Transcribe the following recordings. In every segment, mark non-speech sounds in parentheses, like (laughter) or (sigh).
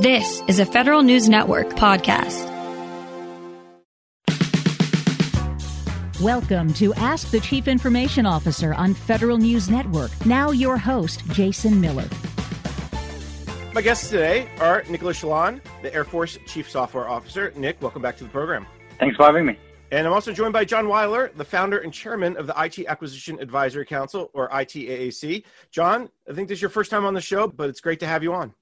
This is a Federal News Network podcast. Welcome to Ask the Chief Information Officer on Federal News Network. Now, your host, Jason Miller. My guests today are Nicholas Chaillan, the Air Force Chief Software Officer. Nick, welcome back to the program. Thanks for having me. And I'm also joined by John Weiler, the founder and chairman of the IT Acquisition Advisory Council, or ITAAC. John, I think this is your first time on the show, but it's great to have you on.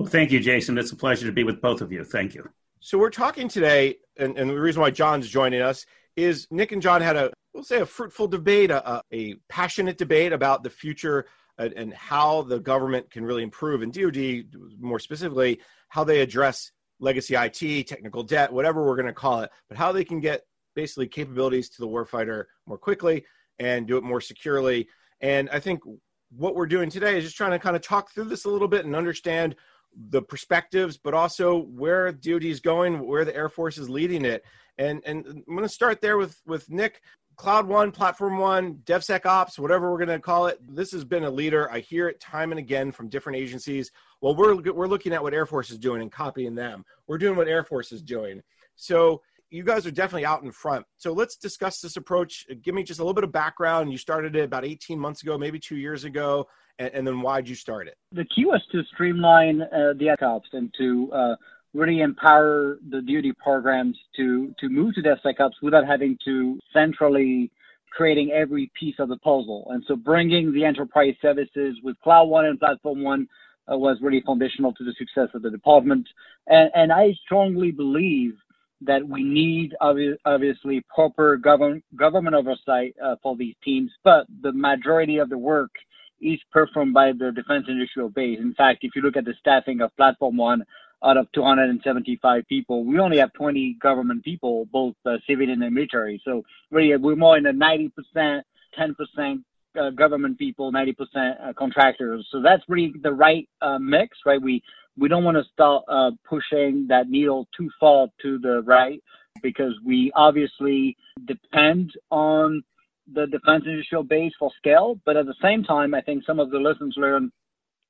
Well, thank you, Jason. It's a pleasure to be with both of you. Thank you. So we're talking today, and, and the reason why John's joining us is Nick and John had a, we'll say, a fruitful debate, a, a passionate debate about the future and, and how the government can really improve, and DoD more specifically, how they address legacy IT, technical debt, whatever we're going to call it, but how they can get basically capabilities to the warfighter more quickly and do it more securely. And I think what we're doing today is just trying to kind of talk through this a little bit and understand the perspectives, but also where DoD is going, where the Air Force is leading it. And and I'm going to start there with with Nick. Cloud One, Platform One, DevSecOps, whatever we're going to call it. This has been a leader. I hear it time and again from different agencies. Well, we're we're looking at what Air Force is doing and copying them. We're doing what Air Force is doing. So you guys are definitely out in front. So let's discuss this approach. Give me just a little bit of background. You started it about 18 months ago, maybe two years ago and, and then why'd you start it? The key was to streamline uh, the DevSecOps and to uh, really empower the DoD programs to to move to DevSecOps without having to centrally creating every piece of the puzzle. And so bringing the enterprise services with Cloud One and Platform One uh, was really foundational to the success of the department. And, and I strongly believe that we need obviously proper government oversight uh, for these teams, but the majority of the work is performed by the defense industrial base. In fact, if you look at the staffing of Platform One, out of 275 people, we only have 20 government people, both uh, civilian and military. So really, we're more in the 90%, 10% uh, government people, 90% uh, contractors. So that's really the right uh, mix, right? We we don't want to start uh, pushing that needle too far to the right because we obviously depend on the defense industrial base for scale. But at the same time, I think some of the lessons learned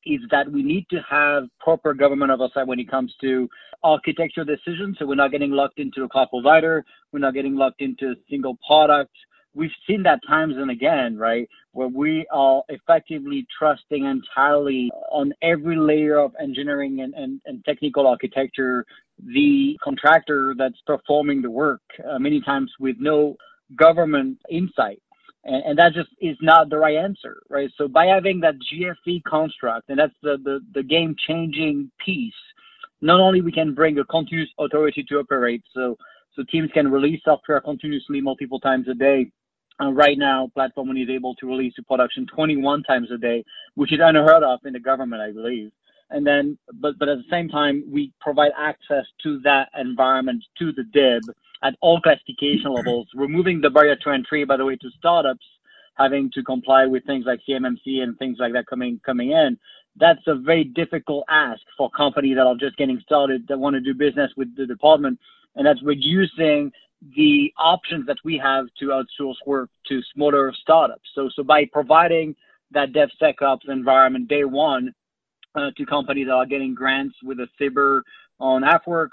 is that we need to have proper government oversight when it comes to architecture decisions. So we're not getting locked into a cloud provider. We're not getting locked into a single product. We've seen that times and again, right? Where we are effectively trusting entirely on every layer of engineering and, and, and technical architecture, the contractor that's performing the work, uh, many times with no government insight. And, and, that just is not the right answer, right? So by having that GFE construct, and that's the, the, the game changing piece, not only we can bring a continuous authority to operate, so so teams can release software continuously multiple times a day. Uh, right now, Platform One is able to release to production 21 times a day, which is unheard of in the government, I believe. And then, but but at the same time, we provide access to that environment to the DIB at all classification (clears throat) levels, removing the barrier to entry, by the way, to startups having to comply with things like CMMC and things like that coming coming in. That's a very difficult ask for companies that are just getting started that want to do business with the department, and that's reducing the options that we have to outsource work to smaller startups. So so by providing that DevSecOps environment day one uh, to companies that are getting grants with a SBIR on AFWERX,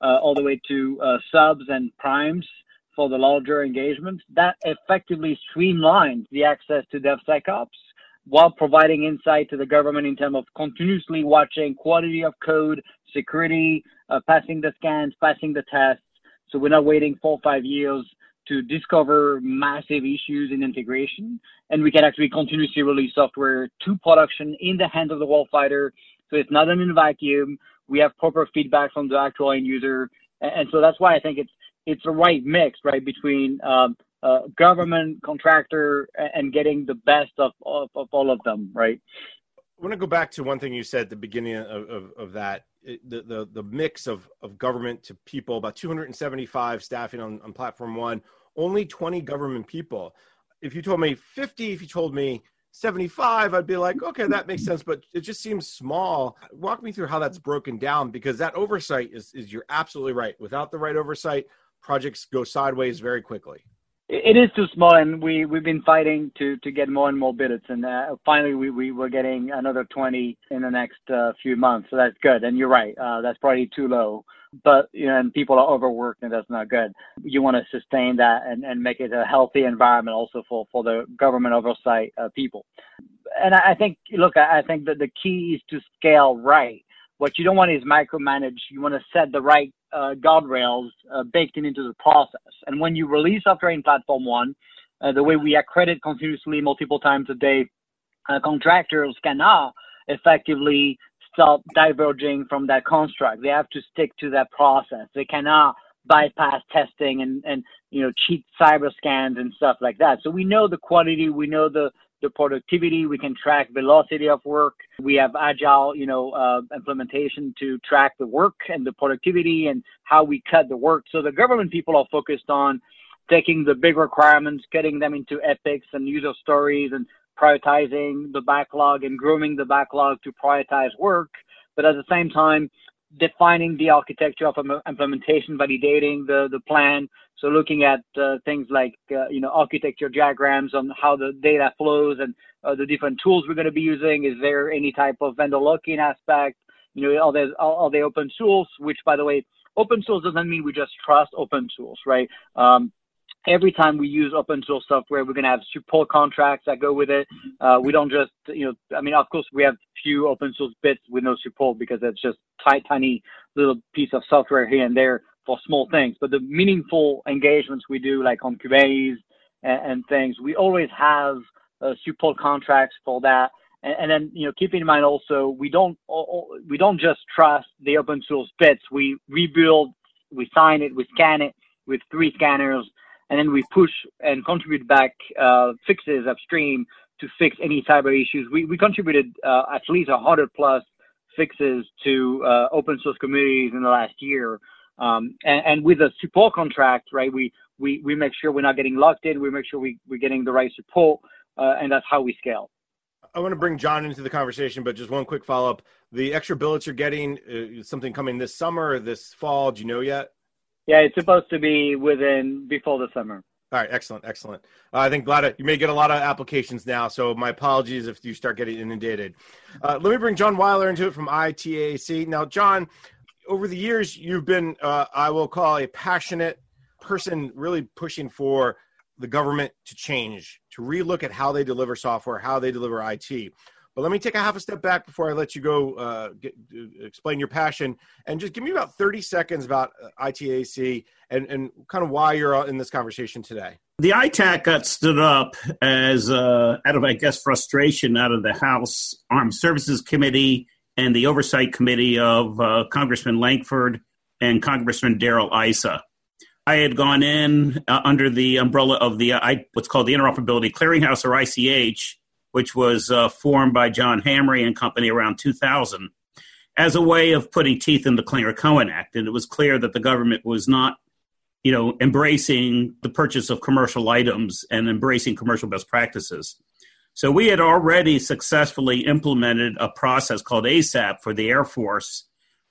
uh, all the way to uh, subs and primes for the larger engagements. That effectively streamlines the access to DevSecOps while providing insight to the government in terms of continuously watching quality of code, security, uh, passing the scans, passing the tests. So we're not waiting four five years to discover massive issues in integration. And we can actually continuously release software to production in the hands of the warfighter. So it's not in a vacuum we have proper feedback from the actual end user, and so that's why I think it's it's the right mix, right, between um, uh, government, contractor, and getting the best of, of, of, all of them, right? I want to go back to one thing you said at the beginning of, of, of that. The, the, the mix of, of government to people, about 275 staffing on, on Platform One, only 20 government people. If you told me 50, if you told me 75, I'd be like, okay, that makes sense, but it just seems small. Walk me through how that's broken down because that oversight is, is you're absolutely right. Without the right oversight, projects go sideways very quickly. It is too small, and we we've been fighting to to get more and more billets, and uh, finally we we were getting another 20 in the next uh, few months, so that's good. And you're right, uh, that's probably too low, but you know, and people are overworked, and that's not good. You want to sustain that and and make it a healthy environment also for for the government oversight uh, people. And I, I think, look, I, I think that the key is to scale right. What you don't want is micromanage. You want to set the right uh, guardrails uh, baked in into the process. And when you release software in Platform One, uh, the way we accredit continuously multiple times a day, uh, contractors cannot effectively stop diverging from that construct. They have to stick to that process. They cannot bypass testing and, and you know cheat cyber scans and stuff like that. So we know the quality, we know the the productivity. We can track velocity of work. We have agile, you know, uh, implementation to track the work and the productivity and how we cut the work. So the government people are focused on taking the big requirements, getting them into epics and user stories and prioritizing the backlog and grooming the backlog to prioritize work. But at the same time, defining the architecture of implementation, validating the, the plan. So looking at uh, things like, uh, you know, architecture diagrams on how the data flows and uh, the different tools we're going to be using. Is there any type of vendor lock-in aspect? You know, are they, are they open source? Which, by the way, open source doesn't mean we just trust open source, right? Um, every time we use open source software, we're going to have support contracts that go with it. Uh, we don't just, you know, I mean, of course, we have few open source bits with no support because it's just tiny, tiny little piece of software here and there for small things. But the meaningful engagements we do, like on Kubernetes and, and things, we always have uh, support contracts for that. And, and, then, you know, keeping in mind also, we don't we don't just trust the open source bits. We rebuild, we sign it, we scan it with three scanners and then we push and contribute back uh, fixes upstream to fix any cyber issues. We, we contributed uh, at least 100 plus fixes to uh, open source communities in the last year. Um, and, and, with a support contract, right, we, we, we make sure we're not getting locked in, we make sure we, we're getting the right support, uh, and that's how we scale. I want to bring John into the conversation, but just one quick follow up. The extra billets you're getting, uh, something coming this summer this fall? Do you know yet? Yeah, it's supposed to be within before the summer. All right, excellent, excellent. Uh, I think a lot of you may get a lot of applications now, so my apologies if you start getting inundated. Uh, let me bring John Weiler into it from ITAC. Now, John, over the years, you've been uh, I will call a passionate person, really pushing for the government to change, to relook at how they deliver software, how they deliver IT. But let me take a half a step back before I let you go uh, get, uh, explain your passion and just give me about 30 seconds about uh, ITAC and, and kind of why you're in this conversation today. The ITAC got stood up as uh, out of, I guess, frustration out of the House Armed Services Committee and the Oversight Committee of uh, Congressman Lankford and Congressman Darrell Issa. I had gone in uh, under the umbrella of the I, what's called the Interoperability Clearinghouse or ICH, which was uh, formed by John Hamre and company around 2000, as a way of putting teeth in the Clinger-Cohen Act. And it was clear that the government was not, you know, embracing the purchase of commercial items and embracing commercial best practices. So we had already successfully implemented a process called ASAP for the Air Force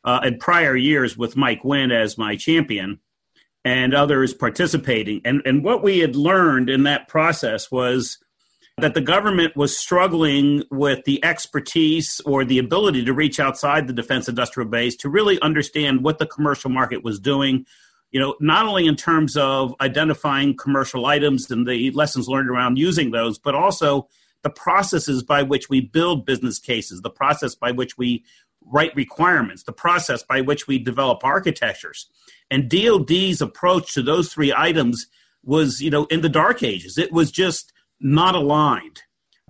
uh, in prior years with Mike Wynne as my champion and others participating. And, and what we had learned in that process was that the government was struggling with the expertise or the ability to reach outside the defense industrial base to really understand what the commercial market was doing you know not only in terms of identifying commercial items and the lessons learned around using those but also the processes by which we build business cases the process by which we write requirements the process by which we develop architectures and DoD's approach to those three items was you know in the dark ages it was just not aligned.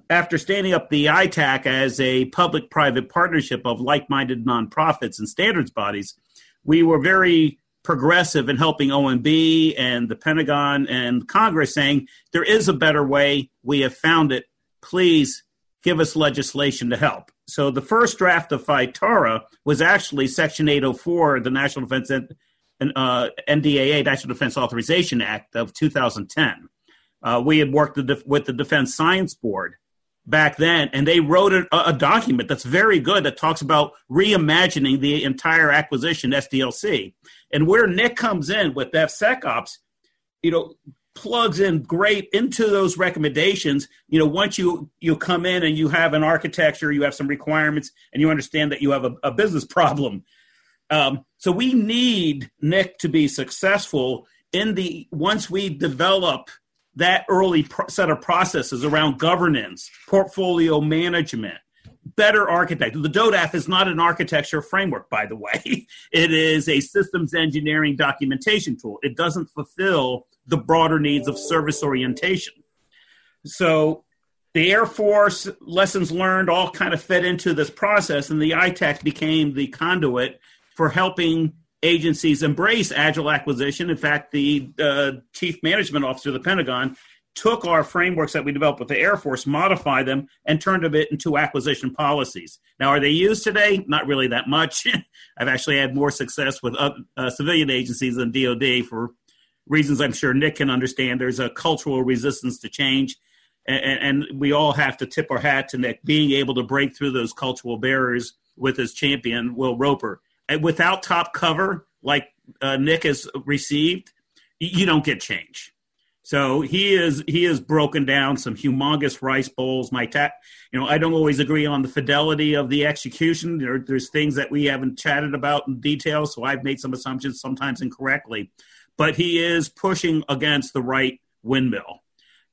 After standing up the ITAC as a public private partnership of like minded nonprofits and standards bodies, we were very progressive in helping OMB and the Pentagon and Congress saying there is a better way. We have found it. Please give us legislation to help. So the first draft of FITARA was actually Section 804, the National Defense uh, NDAA, National Defense Authorization Act of 2010. Uh, we had worked with the Defense Science Board back then, and they wrote a, a, document that's very good that talks about reimagining the entire acquisition SDLC. And where Nick comes in with DevSecOps, you know, plugs in great into those recommendations. You know, once you you come in and you have an architecture, you have some requirements, and you understand that you have a, a business problem. Um, so we need Nick to be successful in the once we develop that early pro- set of processes around governance, portfolio management, better architect. The DODAF is not an architecture framework, by the way. (laughs) It is a systems engineering documentation tool. It doesn't fulfill the broader needs of service orientation. So the Air Force lessons learned all kind of fed into this process, and the ITAC became the conduit for helping agencies embrace agile acquisition. In fact, the uh, chief management officer of the Pentagon took our frameworks that we developed with the Air Force, modified them, and turned them into acquisition policies. Now, are they used today? Not really that much. (laughs) I've actually had more success with uh, uh, civilian agencies than DoD for reasons I'm sure Nick can understand. There's a cultural resistance to change. And, and we all have to tip our hat to Nick being able to break through those cultural barriers with his champion, Will Roper. And without top cover, like uh, Nick has received, you don't get change. So he is he has broken down some humongous rice bowls. My ta- you know, I don't always agree on the fidelity of the execution. There, there's things that we haven't chatted about in detail, so I've made some assumptions, sometimes incorrectly. But he is pushing against the right windmill.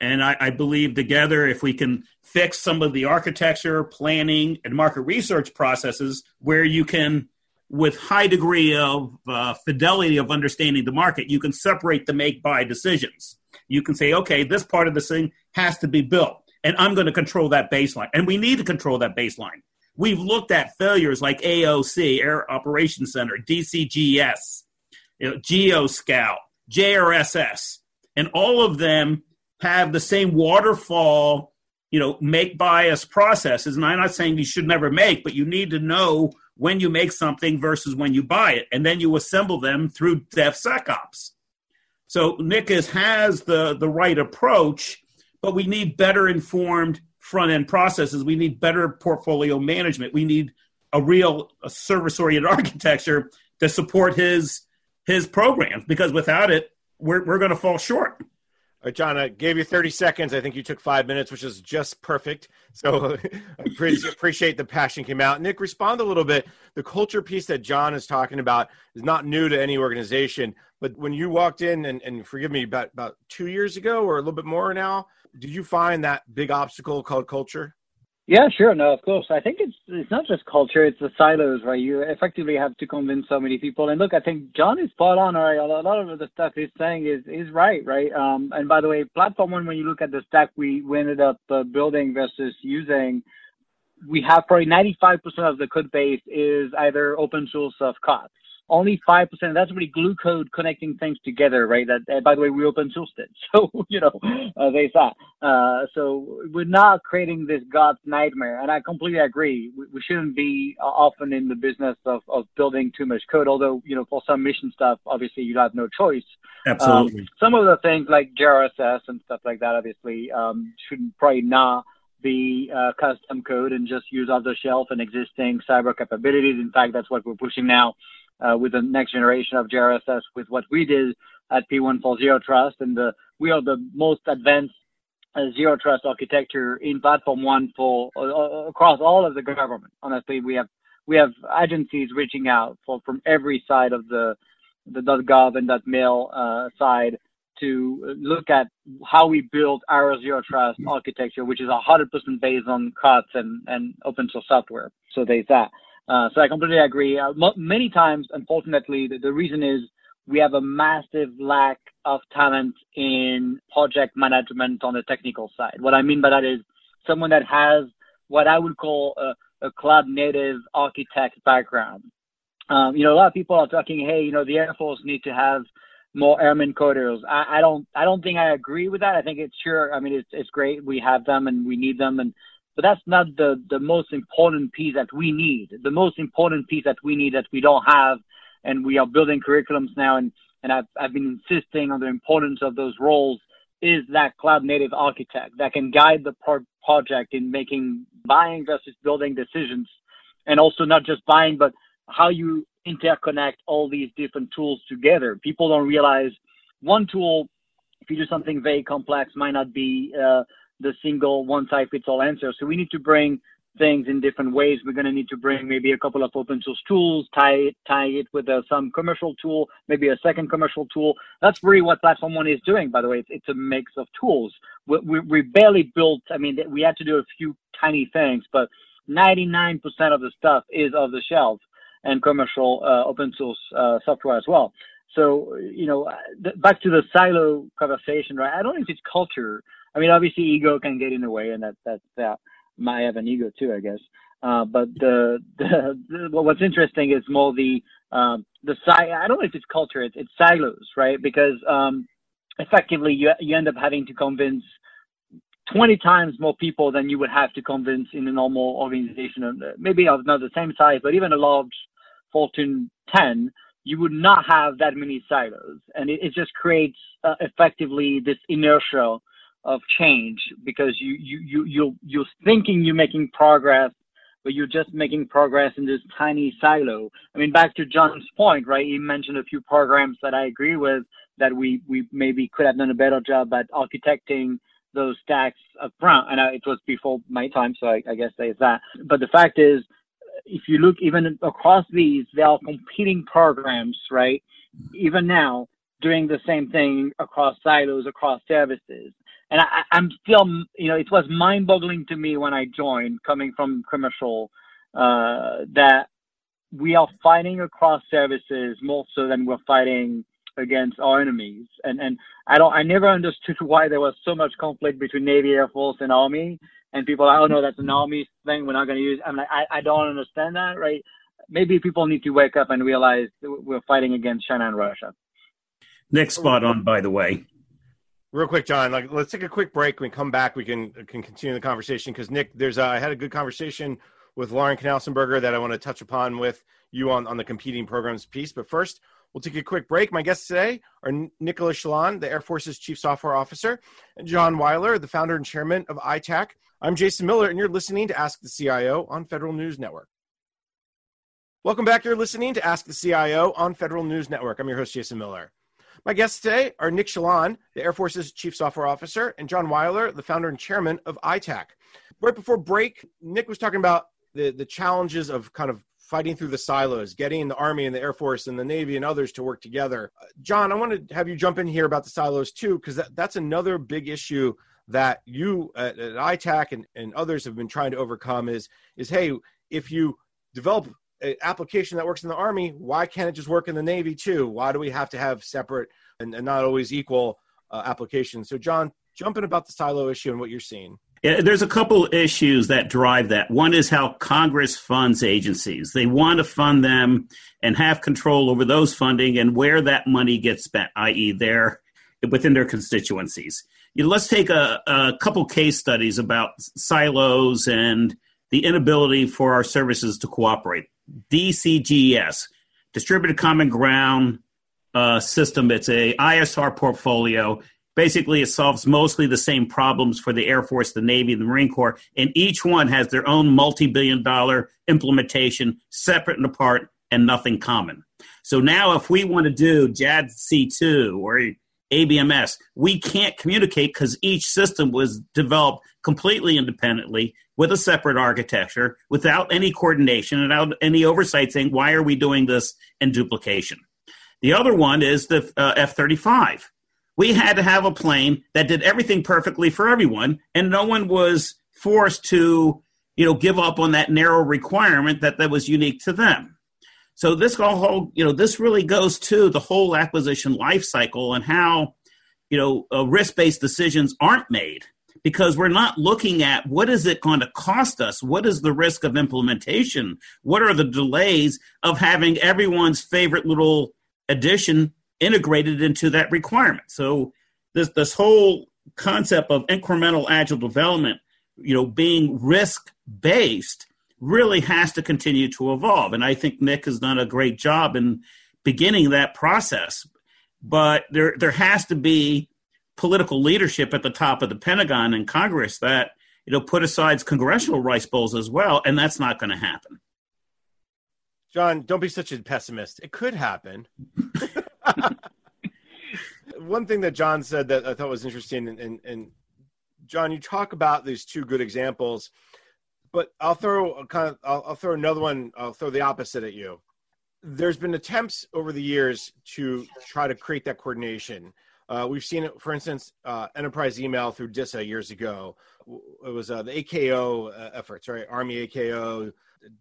And I, I believe together, if we can fix some of the architecture, planning, and market research processes where you can with high degree of uh, fidelity of understanding the market, you can separate the make buy decisions you can say, okay, this part of the thing has to be built, and I'm going to control that baseline. And we need to control that baseline. We've looked at failures like AOC, Air Operations Center, DCGS, you know, GeoScout, JRSS, and all of them have the same waterfall, you know, make bias processes. And I'm not saying you should never make, but you need to know when you make something versus when you buy it, and then you assemble them through DevSecOps. So Nick is, has the, the right approach, but we need better informed front end processes. We need better portfolio management. We need a real service oriented (laughs) architecture to support his his programs because without it, we're, we're going to fall short. John, I gave you 30 seconds. I think you took five minutes, which is just perfect. So (laughs) I appreciate the passion came out. Nick, respond a little bit. The culture piece that John is talking about is not new to any organization, but when you walked in, and, and forgive me, about, about two years ago or a little bit more now, did you find that big obstacle called culture? Yeah, sure. No, of course. I think it's it's not just culture; it's the silos, right? You effectively have to convince so many people. And look, I think John is spot on. Right, a lot of the stuff he's saying is is right, right? Um, and by the way, platform one, when you look at the stack we, we ended up uh, building versus using, we have probably 95% of the code base is either open source of COTS only 5%. That's really glue code connecting things together, right? That, uh, by the way, we open sourced it. (laughs) So, you know, uh, there's that. Uh, so we're not creating this God's nightmare. And I completely agree. We, we shouldn't be uh, often in the business of, of building too much code. Although, you know, for some mission stuff, obviously you have no choice. Absolutely. Um, some of the things like JRSS and stuff like that, obviously, um, should probably not be uh, custom code and just use off the shelf and existing cyber capabilities. In fact, that's what we're pushing now uh, with the next generation of JRSS with what we did at P1 for Zero Trust. And the, we are the most advanced uh, Zero Trust architecture in Platform One for uh, uh, across all of the government. Honestly, we have we have agencies reaching out for, from every side of the the .gov and .mil uh, side to look at how we build our zero trust architecture, which is 100% based on COTS and, and open source software. So there's that. Uh, so I completely agree. Uh, m- many times, unfortunately, the, the, reason is we have a massive lack of talent in project management on the technical side. What I mean by that is someone that has what I would call a, a cloud native architect background. Um, you know, a lot of people are talking, hey, you know, the Air Force need to have more airmen coders. I, I don't, I don't think I agree with that. I think it's sure. I mean, it's, it's great. We have them and we need them and but that's not the, the most important piece that we need. The most important piece that we need that we don't have, and we are building curriculums now, and, and I've, I've been insisting on the importance of those roles, is that cloud native architect that can guide the pro- project in making buying versus building decisions, and also not just buying, but how you interconnect all these different tools together. People don't realize one tool if you do something very complex, might not be uh, the single one size fits all answer. So we need to bring things in different ways. We're going to need to bring maybe a couple of open source tools, tie it, tie it with uh, some commercial tool, maybe a second commercial tool. That's really what Platform One is doing, by the way. It's, it's a mix of tools. We, we, we, barely built, I mean, we had to do a few tiny things, but 99% of the stuff is off the shelf and commercial uh, open source uh, software as well. So, you know, th- back to the silo conversation, right? I don't know if it's culture. I mean, obviously ego can get in the way and that, that, that might have an ego too, I guess. Uh, but the, (laughs) the, the, what's interesting is more the um, the si- I don't know if it's culture, it's, it's silos, right? Because um, effectively you you end up having to convince 20 times more people than you would have to convince in a normal organization, maybe of not the same size, but even a large Fortune 10, you would not have that many silos, and it, it just creates uh, effectively this inertia of change because you you you you you're thinking you're making progress but you're just making progress in this tiny silo. I mean, back to John's point, right? He mentioned a few programs that I agree with that we, we maybe could have done a better job at architecting those stacks up front. And I, it was before my time, so I, I guess there's that. But the fact is, if you look even across these, they are competing programs, right? Even now, doing the same thing across silos, across services and I, I'm still, you know, it was mind-boggling to me when I joined, coming from commercial, uh, that we are fighting across services more so than we're fighting against our enemies. And and I don't, I never understood (laughs) why there was so much conflict between Navy, Air Force, and Army. And people are, like, oh no, that's an Army thing. We're not going to use. I'm like, I, I don't understand that, right? Maybe people need to wake up and realize we're fighting against China and Russia. Nick's spot on, by the way. Real quick, John. Like, let's take a quick break. When we come back, we can can continue the conversation because Nick, there's a, I had a good conversation with Lauren Knausenberger that I want to touch upon with you on on the competing programs piece. But first, we'll take a quick break. My guests today are Nicholas Chaillan, the Air Force's Chief Software Officer, and John Weiler, the founder and chairman of ITAC. I'm Jason Miller, and you're listening to Ask the CIO on Federal News Network. Welcome back. You're listening to Ask the CIO on Federal News Network. I'm your host, Jason Miller. My guests today are Nick Chaillan, the Air Force's Chief Software Officer, and John Weiler, the founder and chairman of ITAC. Right before break, Nick was talking about the, the challenges of kind of fighting through the silos, getting the Army and the Air Force and the Navy and others to work together. Uh, John, I want to have you jump in here about the silos too, because that, that's another big issue that you at, at ITAC and, and others have been trying to overcome is, is hey, if you develop application that works in the Army, why can't it just work in the Navy too? Why do we have to have separate and, and not always equal uh, applications? So, John, jump in about the silo issue and what you're seeing. Yeah, there's a couple issues that drive that. One is how Congress funds agencies. They want to fund them and have control over those funding and where that money gets spent, i.e., their within their constituencies. You know, let's take a, a couple case studies about silos and the inability for our services to cooperate. DCGS, Distributed Common Ground uh, System. It's a ISR portfolio. Basically, it solves mostly the same problems for the Air Force, the Navy, the Marine Corps, and each one has their own multi-billion dollar implementation, separate and apart, and nothing common. So now, if we want to do JADC2 or ABMS, we can't communicate because each system was developed completely independently with a separate architecture without any coordination and without any oversight saying, why are we doing this in duplication? The other one is the uh, F 35. We had to have a plane that did everything perfectly for everyone, and no one was forced to you know give up on that narrow requirement that that was unique to them so this whole you know this really goes to the whole acquisition life cycle and how you know uh, risk-based decisions aren't made because we're not looking at what is it going to cost us? What is the risk of implementation? What are the delays of having everyone's favorite little addition integrated into that requirement? So this this whole concept of incremental agile development you know being risk based really has to continue to evolve and i think nick has done a great job in beginning that process but there there has to be political leadership at the top of the Pentagon and Congress that know put aside congressional rice bowls as well, and that's not going to happen. John, don't be such a pessimist. It could happen. (laughs) one thing that John said that I thought was interesting, and, and, and John, you talk about these two good examples, but I'll throw a kind of I'll, I'll throw another one. I'll throw the opposite at you. There's been attempts over the years to try to create that coordination. Uh, we've seen it, for instance, uh, enterprise email through DISA years ago. It was uh, the AKO uh, efforts, right? Army AKO,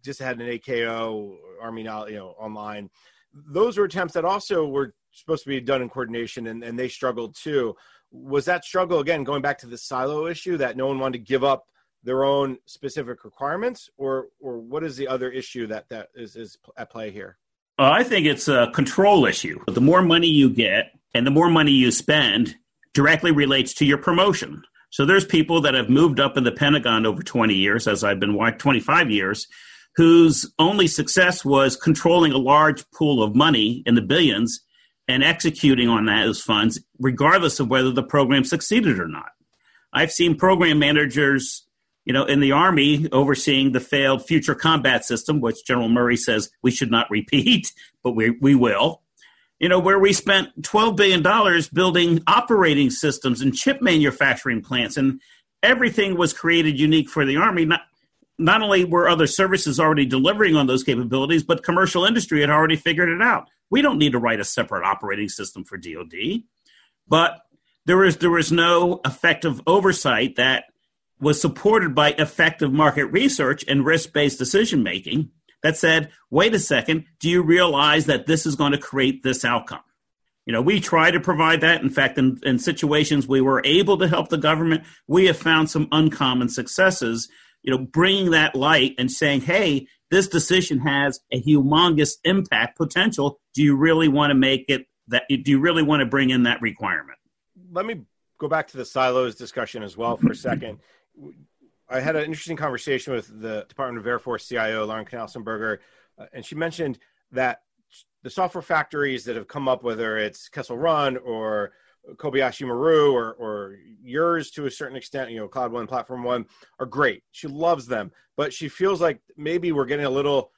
DISA had an AKO, Army now, you know, online. Those were attempts that also were supposed to be done in coordination, and, and they struggled too. Was that struggle again going back to the silo issue that no one wanted to give up their own specific requirements, or or what is the other issue that that is is at play here? Uh, I think it's a control issue. The more money you get and the more money you spend directly relates to your promotion. So there's people that have moved up in the Pentagon over 20 years, as I've been 25 years, whose only success was controlling a large pool of money in the billions and executing on those funds, regardless of whether the program succeeded or not. I've seen program managers you know, in the Army overseeing the failed future combat system, which General Murray says we should not repeat, (laughs) but we, we will. You know, where we spent $12 billion building operating systems and chip manufacturing plants, and everything was created unique for the Army. Not, not only were other services already delivering on those capabilities, but commercial industry had already figured it out. We don't need to write a separate operating system for DoD, but there was there was no effective oversight that was supported by effective market research and risk based decision making that said, wait a second, do you realize that this is going to create this outcome? You know, we try to provide that. In fact, in, in situations we were able to help the government, we have found some uncommon successes, you know, bringing that light and saying, hey, this decision has a humongous impact potential. Do you really want to make it that? Do you really want to bring in that requirement? Let me go back to the silos discussion as well for a second. I had an interesting conversation with the Department of Air Force CIO, Lauren Knausenberger, uh, and she mentioned that the software factories that have come up, whether it's Kessel Run or Kobayashi Maru or, or yours to a certain extent, you know, Cloud One, Platform One, are great. She loves them, but she feels like maybe we're getting a little,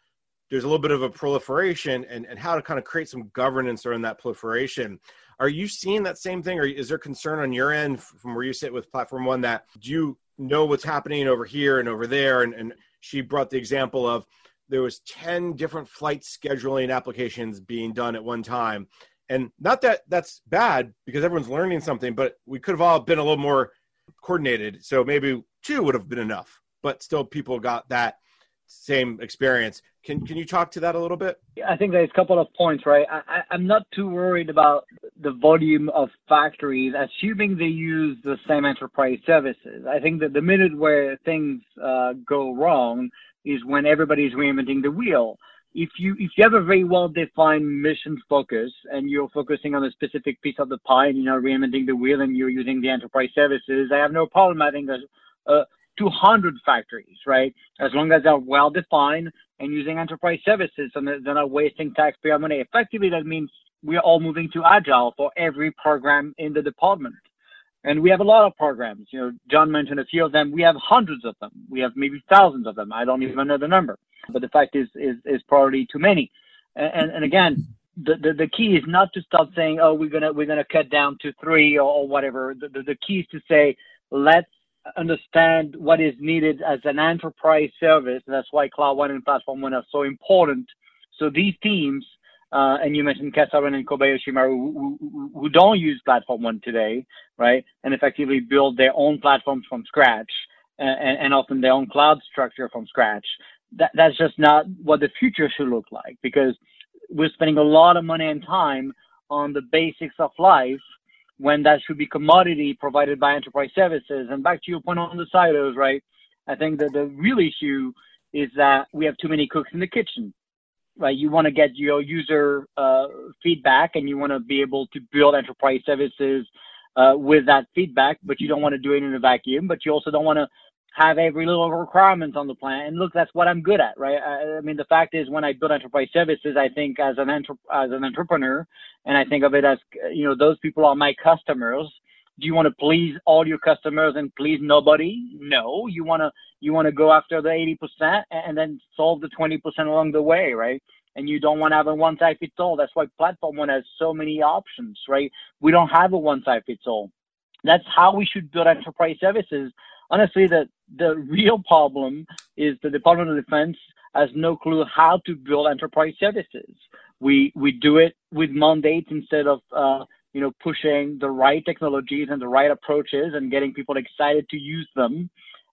there's a little bit of a proliferation and, and how to kind of create some governance around that proliferation. Are you seeing that same thing, or is there concern on your end from where you sit with Platform One that do you know what's happening over here and over there. And, and she brought the example of there was 10 different flight scheduling applications being done at one time. And not that that's bad because everyone's learning something, but we could have all been a little more coordinated. So maybe two would have been enough, but still people got that same experience. Can can you talk to that a little bit? I think there's a couple of points, right? I, I'm not too worried about the volume of factories, assuming they use the same enterprise services. I think that the minute where things uh, go wrong is when everybody's reinventing the wheel. If you if you have a very well defined mission focus and you're focusing on a specific piece of the pie and you're not reinventing the wheel and you're using the enterprise services, I have no problem having a, a 200 factories, right? As long as they're well defined and using enterprise services and they're not wasting taxpayer money. Effectively, that means we're all moving to agile for every program in the department. And we have a lot of programs. You know, John mentioned a few of them. We have hundreds of them. We have maybe thousands of them. I don't even know the number. But the fact is, is, is probably too many. And, and again, the, the, the key is not to stop saying, oh, we're gonna we're gonna cut down to three or, or whatever. The, the, the key is to say, let's understand what is needed as an enterprise service. That's why Cloud One and Platform One are so important. So these teams, uh, and you mentioned Run and Kobayashi Maru, who, who, who, don't use Platform One today, right, and effectively build their own platforms from scratch, and, and often their own cloud structure from scratch. That, that's just not what the future should look like because we're spending a lot of money and time on the basics of life when that should be commodity provided by enterprise services. And back to your point on the silos, right? I think that the real issue is that we have too many cooks in the kitchen, right? You want to get your user uh, feedback and you want to be able to build enterprise services uh, with that feedback, but you don't want to do it in a vacuum, but you also don't want to have every little requirement on the plan. And look, that's what I'm good at, right? I, I, mean, the fact is, when I build enterprise services, I think as an enter- as an entrepreneur, and I think of it as you know, those people are my customers. Do you want to please all your customers and please nobody? No, you want to you want to go after the 80% and then solve the 20% along the way, right? and you don't want to have a one size fits all. That's why platform one has so many options, right? We don't have a one size fits all. That's how we should build enterprise services. Honestly, the the real problem is the Department of Defense has no clue how to build enterprise services. We we do it with mandates instead of uh, you know pushing the right technologies and the right approaches and getting people excited to use them.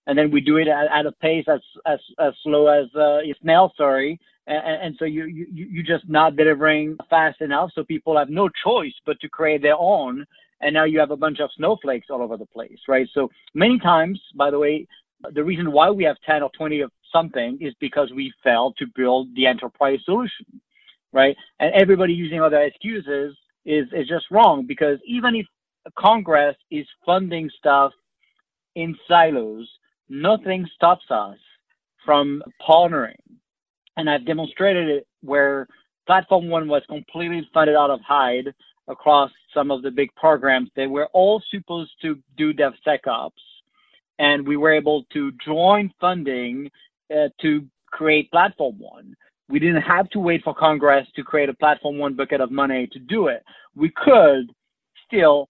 And then we do it at, at a pace as as as slow as uh, snail, sorry. And, and so you you you just not delivering fast enough, so people have no choice but to create their own. And now you have a bunch of snowflakes all over the place, right? So many times, by the way, the reason why we have 10 or 20 of something is because we failed to build the enterprise solution, right? And everybody using other excuses is, is just wrong because even if Congress is funding stuff in silos, nothing stops us from partnering. And I've demonstrated it where Platform One was completely funded out of Hyde across some of the big programs. They were all supposed to do DevSecOps and we were able to join funding uh, to create Platform One. We didn't have to wait for Congress to create a Platform One bucket of money to do it. We could still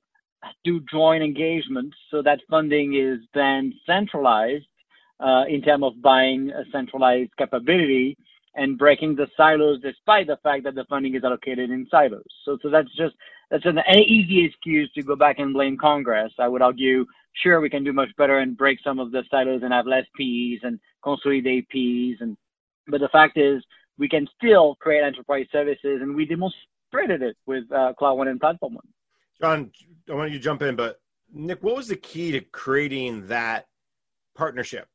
do joint engagements so that funding is then centralized uh, in terms of buying a centralized capability and breaking the silos despite the fact that the funding is allocated in silos. So, so that's just that's an easy excuse to go back and blame Congress. I would argue sure we can do much better and break some of the silos and have less P's and consolidate P's and but the fact is we can still create enterprise services and we demonstrated it with uh, cloud one and platform one john i want you to jump in but nick what was the key to creating that partnership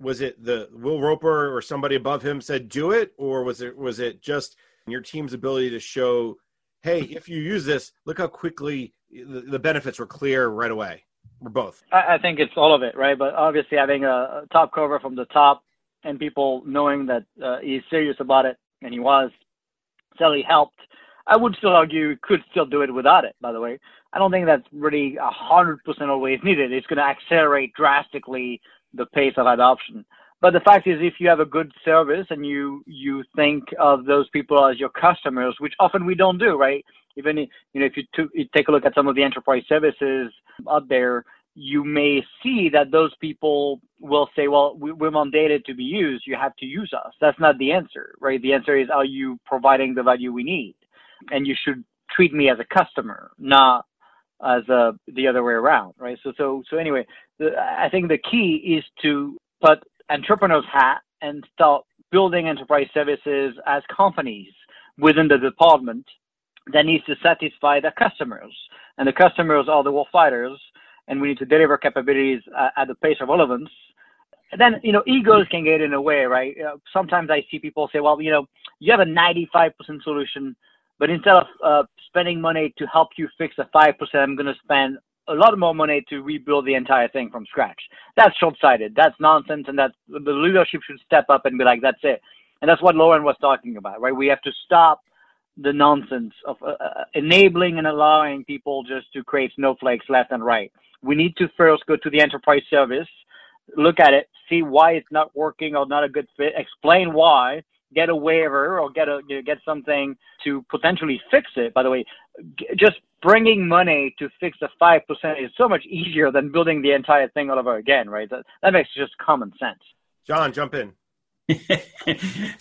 was it the will roper or somebody above him said do it or was it was it just your team's ability to show hey if you use this look how quickly the, the benefits were clear right away or both? I, I think it's all of it, right? But obviously, having a, a top cover from the top and people knowing that uh, he's serious about it, and he was, certainly helped. I would still argue he could still do it without it. By the way, I don't think that's really a hundred percent always needed. It's going to accelerate drastically the pace of adoption. But the fact is, if you have a good service and you you think of those people as your customers, which often we don't do, right? Even you know, if you, to, you take a look at some of the enterprise services out there, you may see that those people will say, well, we, we're mandated to be used. You have to use us. That's not the answer, right? The answer is, are you providing the value we need? And you should treat me as a customer, not as a, the other way around, right? So, so, so anyway, the, I think the key is to put entrepreneur's hat and start building enterprise services as companies within the department that needs to satisfy the customers. And the customers are the war fighters, and we need to deliver capabilities uh, at the pace of relevance. And then, you know, egos can get in the way, right? Uh, sometimes I see people say, well, you know, you have a 95% solution, but instead of uh, spending money to help you fix a 5%, I'm going to spend a lot more money to rebuild the entire thing from scratch. That's short-sighted. That's nonsense, and that the leadership should step up and be like, "That's it." And that's what Lauren was talking about, right? We have to stop the nonsense of uh, uh, enabling and allowing people just to create snowflakes left and right. We need to first go to the enterprise service, look at it, see why it's not working or not a good fit, explain why, get a waiver or get a you know, get something to potentially fix it. By the way, g- just bringing money to fix the five percent is so much easier than building the entire thing all over again, right? That that makes just common sense. John, jump in. (laughs)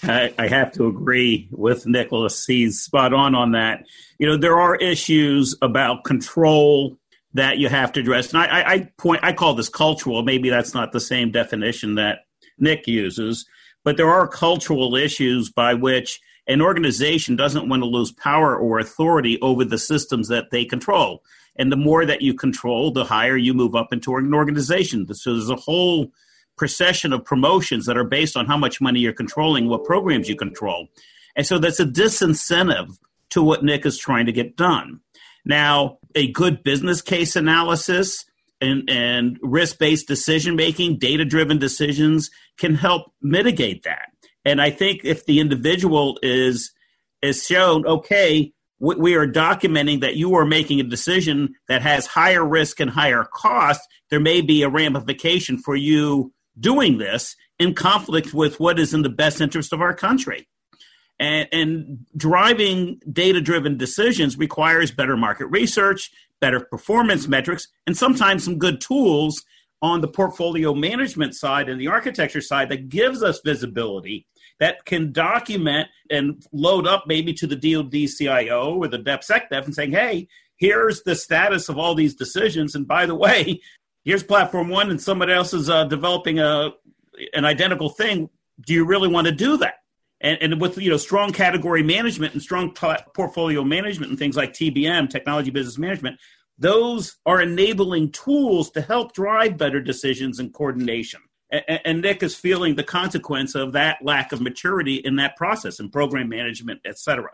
I, I, have to agree with Nicholas. He's spot on on that. You know, there are issues about control that you have to address, and I, I point I call this cultural. Maybe that's not the same definition that Nick uses, but there are cultural issues by which an organization doesn't want to lose power or authority over the systems that they control. And the more that you control, the higher you move up into an organization. So there's a whole procession of promotions that are based on how much money you're controlling, what programs you control. And so that's a disincentive to what Nick is trying to get done. Now, a good business case analysis and, and risk based decision making, data driven decisions can help mitigate that. And I think if the individual is is shown, okay, we, we are documenting that you are making a decision that has higher risk and higher cost, there may be a ramification for you doing this in conflict with what is in the best interest of our country. And, and driving data driven decisions requires better market research, better performance metrics, and sometimes some good tools on the portfolio management side and the architecture side that gives us visibility that can document and load up maybe to the DoD CIO or the DepSecDef and saying, hey, here's the status of all these decisions. And by the way, here's platform one and somebody else is uh, developing a, an identical thing. Do you really want to do that? And, and with you know strong category management and strong portfolio management and things like TBM, technology business management, those are enabling tools to help drive better decisions and coordination. And, and Nick is feeling the consequence of that lack of maturity in that process and program management, et cetera.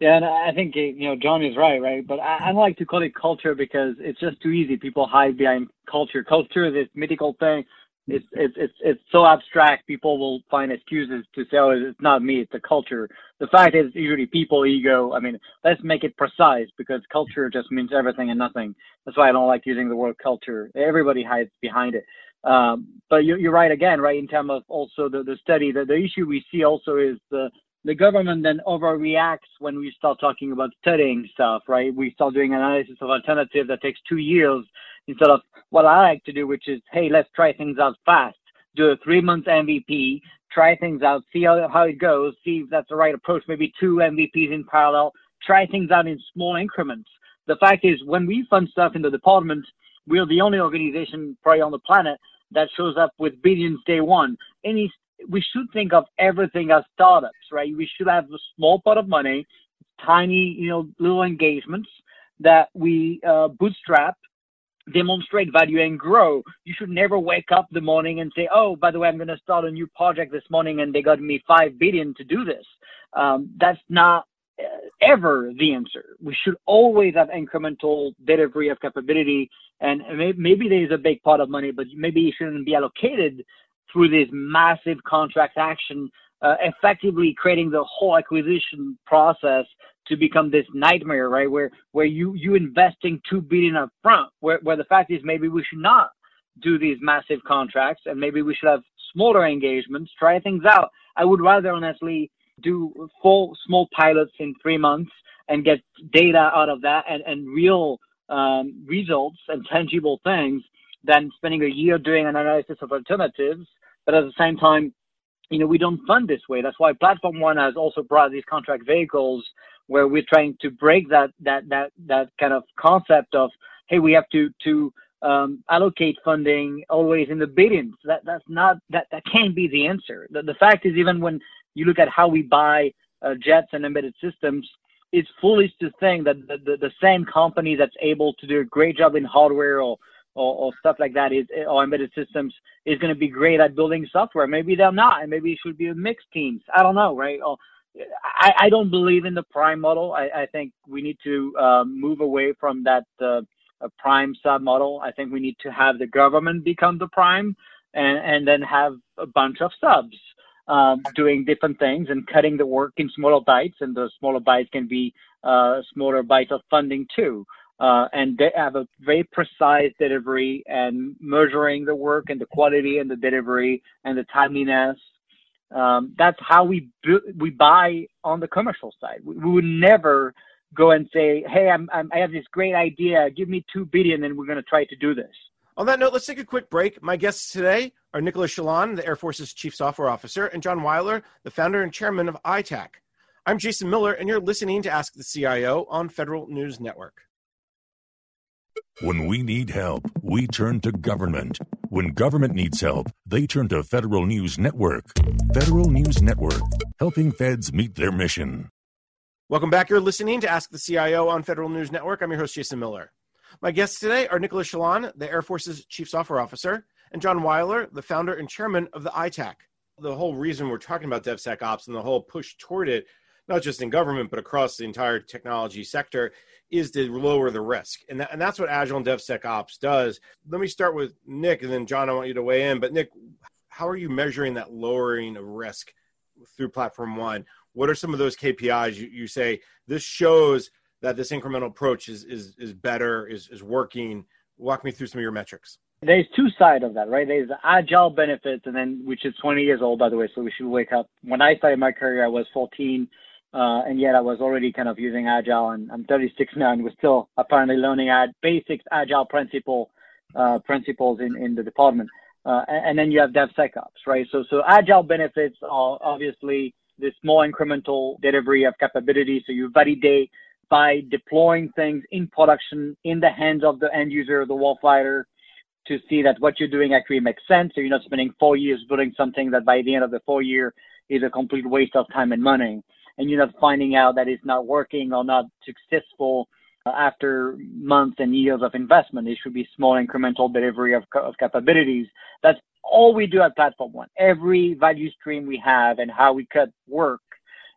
Yeah, and I think you know John is right, right? But I, I like to call it culture because it's just too easy. People hide behind culture. Culture is this mythical thing it's it's it's it's so abstract. People will find excuses to say, "Oh, it's not me; it's the culture." The fact is, usually people ego. I mean, let's make it precise because culture just means everything and nothing. That's why I don't like using the word culture. Everybody hides behind it. Um, but you, you're right again, right? In terms of also the the study, the the issue we see also is the the government then overreacts when we start talking about studying stuff, right? We start doing analysis of alternative that takes two years instead of what I like to do, which is, hey, let's try things out fast. Do a three month MVP, try things out, see how, how it goes, see if that's the right approach, maybe two MVPs in parallel, try things out in small increments. The fact is, when we fund stuff in the department, we're the only organization probably on the planet that shows up with billions day one. Any, we should think of everything as startups, right? We should have a small pot of money, tiny, you know, little engagements that we uh, bootstrap demonstrate value and grow. You should never wake up the morning and say, "Oh, by the way, I'm going to start a new project this morning, and they got me five billion to do this." Um, that's not uh, ever the answer. We should always have incremental delivery of capability, and maybe there is a big pot of money, but maybe it shouldn't be allocated through this massive contract action, uh, effectively creating the whole acquisition process to become this nightmare, right? Where where you you investing two billion up front, where where the fact is maybe we should not do these massive contracts and maybe we should have smaller engagements, try things out. I would rather honestly do full small pilots in three months and get data out of that and, and real um, results and tangible things than spending a year doing an analysis of alternatives. But at the same time, you know, we don't fund this way. That's why Platform One has also brought these contract vehicles where we're trying to break that that that that kind of concept of hey we have to to um, allocate funding always in the billions. That that's not that that can't be the answer. The, the fact is even when you look at how we buy uh, jets and embedded systems, it's foolish to think that the, the, the, same company that's able to do a great job in hardware or or, or stuff like that is or embedded systems is going to be great at building software. Maybe they're not, and maybe it should be a mixed teams. I don't know, right? Or I, I don't believe in the prime model. I, I think we need to uh, move away from that uh, prime sub model. I think we need to have the government become the prime and, and then have a bunch of subs um, doing different things and cutting the work in smaller bites. And the smaller bites can be uh, smaller bites of funding too. Uh, and they have a very precise delivery and measuring the work and the quality and the delivery and the timeliness um, that's how we bu- we buy on the commercial side. We, we would never go and say, "Hey, I'm, I'm, i have this great idea. Give me two billion, and we're going to try to do this." On that note, let's take a quick break. My guests today are Nicholas Chaillan, the Air Force's Chief Software Officer, and John Weiler, the founder and chairman of ITAC. I'm Jason Miller, and you're listening to Ask the CIO on Federal News Network. When we need help, we turn to government. When government needs help, they turn to Federal News Network. Federal News Network, helping feds meet their mission. Welcome back. You're listening to Ask the CIO on Federal News Network. I'm your host, Jason Miller. My guests today are Nicholas Chaillan, the Air Force's Chief Software Officer, and John Weiler, the founder and chairman of the ITAC. The whole reason we're talking about DevSecOps and the whole push toward it, not just in government, but across the entire technology sector, is to lower the risk. And, that, and that's what Agile and DevSecOps does. Let me start with Nick, and then John, I want you to weigh in. But Nick, how are you measuring that lowering of risk through Platform One? What are some of those KPIs you, you say this shows that this incremental approach is is is better, is is working? Walk me through some of your metrics. there's two sides of that, right? There's the agile benefits, and then which is 20 years old, by the way. So we should wake up. When I started my career, I was 14, uh, and yet I was already kind of using agile. And I'm 36 now, and we're still apparently learning ad basics agile principle uh, principles in in the department. Uh, and, then you have DevSecOps, right? So so agile benefits are obviously this small incremental delivery of capability. So you validate by deploying things in production in the hands of the end user, the warfighter, to see that what you're doing actually makes sense. So you're not spending four years building something that by the end of the four year is a complete waste of time and money. And you're not finding out that it's not working or not successful after months and years of investment. It should be small incremental delivery of, of capabilities. That's all we do at Platform One. Every value stream we have and how we cut work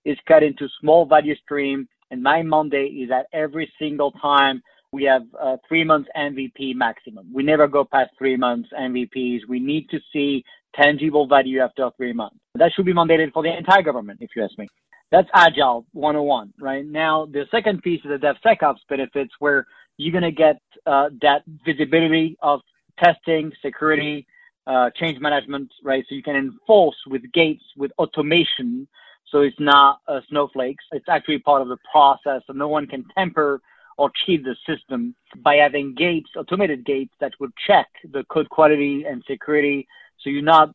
is cut into small value stream. And my mandate is that every single time we have uh, three months MVP maximum. We never go past three months MVPs. We need to see tangible value after three months. That should be mandated for the entire government, if you ask me. That's Agile 101, right? Now, the second piece is the DevSecOps benefits where you're going to get uh, that visibility of testing, security, uh, change management, right? So you can enforce with gates, with automation. So it's not uh, snowflakes. It's actually part of the process. So no one can temper or cheat the system by having gates, automated gates that would check the code quality and security. So you're not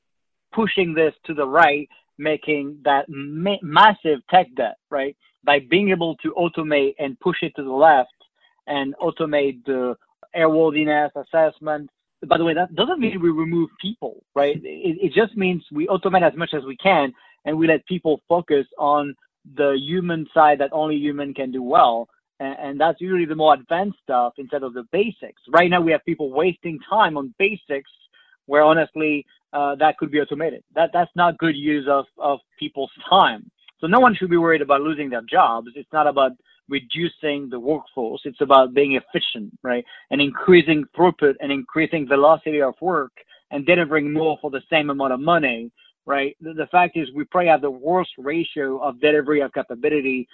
pushing this to the right, making that ma- massive tech debt, right? By being able to automate and push it to the left and automate the airworthiness assessment. By the way, that doesn't mean we remove people, right? It, it just means we automate as much as we can and we let people focus on the human side that only human can do well and, and that's usually the more advanced stuff instead of the basics. Right now, we have people wasting time on basics where honestly uh, that could be automated. That that's not good use of of people's time. So no one should be worried about losing their jobs. It's not about reducing the workforce. It's about being efficient, right? And increasing throughput and increasing velocity of work and delivering more for the same amount of money, right? The, the fact is we probably have the worst ratio of delivery of capability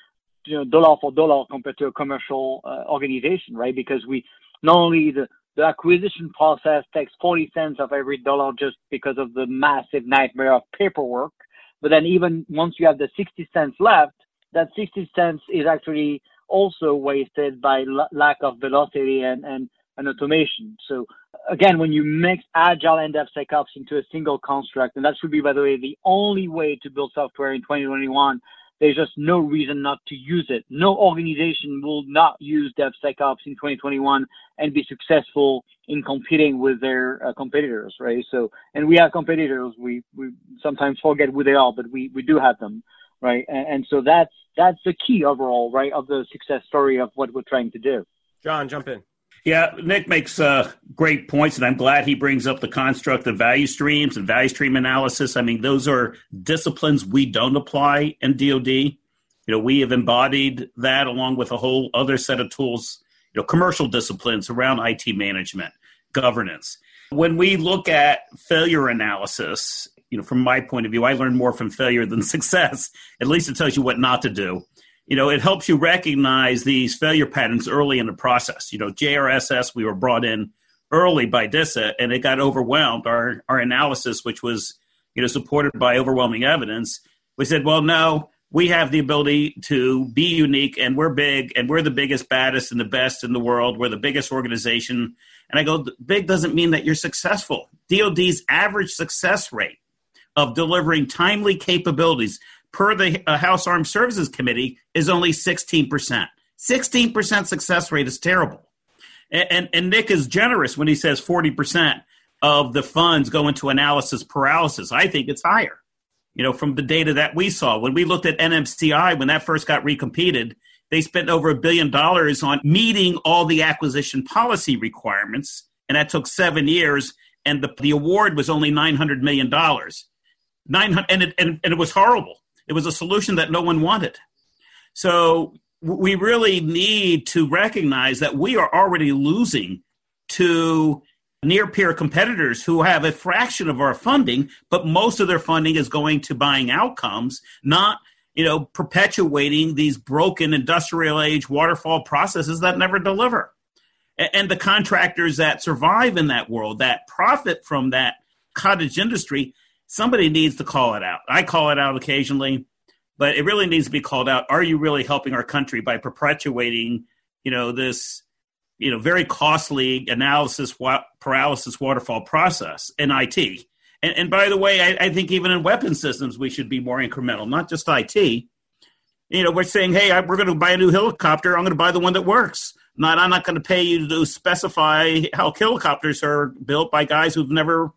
you know, dollar for dollar compared to a commercial uh, organization, right? Because we not only the, the acquisition process takes 40 cents of every dollar just because of the massive nightmare of paperwork. But then even once you have the 60 cents left, that 60 cents is actually also wasted by l- lack of velocity and, and, and automation. So again, when you mix agile and DevSecOps into a single construct, and that should be, by the way, the only way to build software in 2021 there's just no reason not to use it. No organization will not use DevSecOps in 2021 and be successful in competing with their uh, competitors, right? So, and we have competitors. We we sometimes forget who they are, but we we do have them, right? And, and so that's that's the key overall, right, of the success story of what we're trying to do. John, jump in. Yeah, Nick makes uh, great points, and I'm glad he brings up the construct of value streams and value stream analysis. I mean, those are disciplines we don't apply in DoD. You know, we have embodied that along with a whole other set of tools, you know, commercial disciplines around IT management, governance. When we look at failure analysis, you know, from my point of view, I learn more from failure than (laughs) success. At least it tells you what not to do you know, it helps you recognize these failure patterns early in the process. You know, JRSS, we were brought in early by DISA and it got overwhelmed. Our, our analysis, which was, you know, supported by overwhelming evidence, we said, well, no, we have the ability to be unique and we're big and we're the biggest, baddest, and the best in the world. We're the biggest organization. And I go, big doesn't mean that you're successful. DOD's average success rate of delivering timely capabilities per the uh, House Armed Services Committee is only 16%. 16% success rate is terrible. And, and, and Nick is generous when he says 40% of the funds go into analysis paralysis. I think it's higher. You know, from the data that we saw, when we looked at NMCI, when that first got recompeted, they spent over a billion dollars on meeting all the acquisition policy requirements, and that took seven years. And the, the award was only $900 million. 900, and, it, and, and it was horrible. It was a solution that no one wanted. So we really need to recognize that we are already losing to near peer competitors who have a fraction of our funding, but most of their funding is going to buying outcomes, not you know perpetuating these broken industrial age waterfall processes that never deliver. and the contractors that survive in that world, that profit from that cottage industry, somebody needs to call it out. I call it out occasionally, but it really needs to be called out. Are you really helping our country by perpetuating, you know, this, you know, very costly analysis wa- paralysis waterfall process in IT? And, and by the way, I, I, think even in weapon systems, we should be more incremental, not just IT. You know, we're saying, hey, I, we're going to buy a new helicopter. I'm going to buy the one that works. Not, I'm not going to pay you to specify how helicopters are built by guys who've never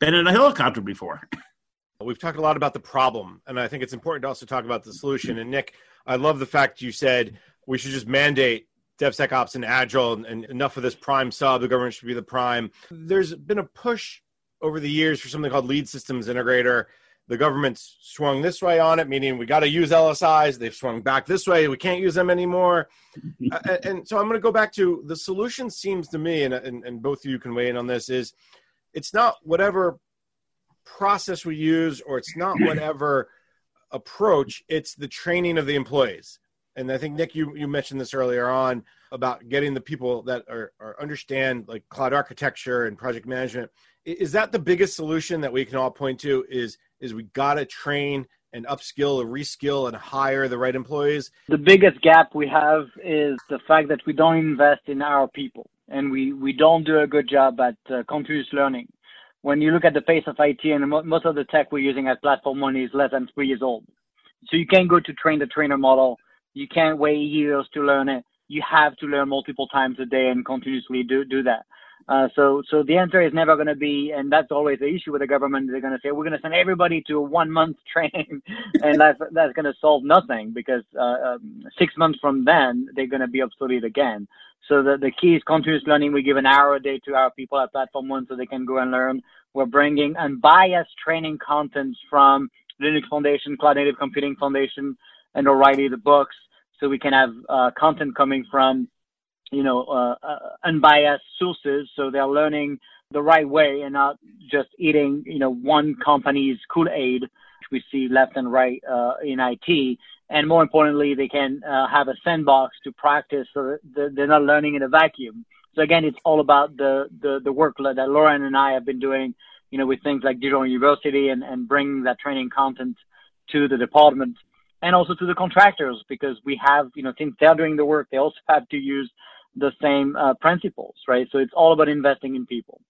been in a helicopter before. (laughs) We've talked a lot about the problem, and I think it's important to also talk about the solution. And Nick, I love the fact you said we should just mandate DevSecOps and Agile, and, and enough of this prime sub. The government should be the prime. There's been a push over the years for something called lead systems integrator. The government's swung this way on it, meaning we got to use LSIs. They've swung back this way. We can't use them anymore. (laughs) uh, and so I'm going to go back to the solution seems to me, and, and, and both of you can weigh in on this, is it's not whatever process we use or it's not (clears throat) whatever approach, it's the training of the employees. And I think Nick, you, you mentioned this earlier on about getting the people that are, are understand like cloud architecture and project management. Is that the biggest solution that we can all point to? Is is we got to train and upskill or reskill and hire the right employees? The biggest gap we have is the fact that we don't invest in our people and we, we don't do a good job at uh, continuous learning. When you look at the pace of IT and most of the tech we're using at Platform One is less than three years old. So you can't go to train the trainer model. You can't wait years to learn it. You have to learn multiple times a day and continuously do, do that. Uh, so, so the answer is never going to be, and that's always the issue with the government. They're going to say we're going to send everybody to a one month (laughs) training, (laughs) and that's that's going to solve nothing because uh, um, six months from then they're going to be obsolete again. So the the key is continuous learning. We give an hour a day to our people at Platform One so they can go and learn. We're bringing unbiased training content from Linux Foundation, Cloud Native Computing Foundation, and O'Reilly the books, so we can have uh, content coming from you know, uh, uh, unbiased sources. So they're learning the right way and not just eating, you know, one company's Kool-Aid, which we see left and right uh, in IT. And more importantly, they can uh, have a sandbox to practice so that they're not learning in a vacuum. So again, it's all about the, the, the work that Lauren and I have been doing, you know, with things like Digital University and, and bringing that training content to the department and also to the contractors because we have, you know, since they're doing the work, they also have to use the same uh, principles, right? So it's all about investing in people.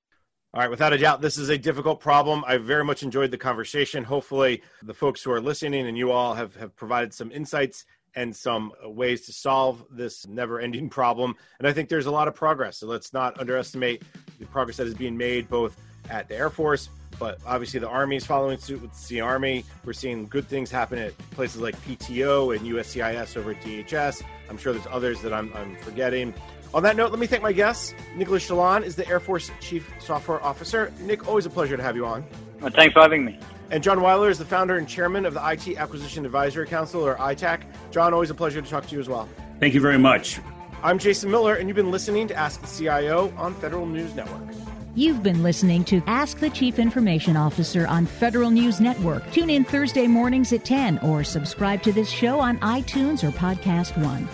All right, without a doubt, this is a difficult problem. I very much enjoyed the conversation. Hopefully, the folks who are listening and you all have, have provided some insights and some ways to solve this never ending (laughs) problem. And I think there's a lot of progress. So let's not underestimate the progress that is being made both at the Air Force, but obviously the Army is following suit with the Army. We're seeing good things happen at places like PTO and USCIS over at DHS. I'm sure there's others that I'm, I'm forgetting. On that note, let me thank my guests. Nicholas Chaillan is the Air Force Chief Software Officer. Nick, always a pleasure to have you on. Well, thanks for having me. And John Weiler is the founder and chairman of the IT Acquisition Advisory Council, or ITAC. John, always a pleasure to talk to you as well. Thank you very much. I'm Jason Miller, and you've been listening to Ask the CIO on Federal News Network. You've been listening to Ask the Chief Information Officer on Federal News Network. Tune in Thursday mornings at 10 or subscribe to this show on iTunes or Podcast One.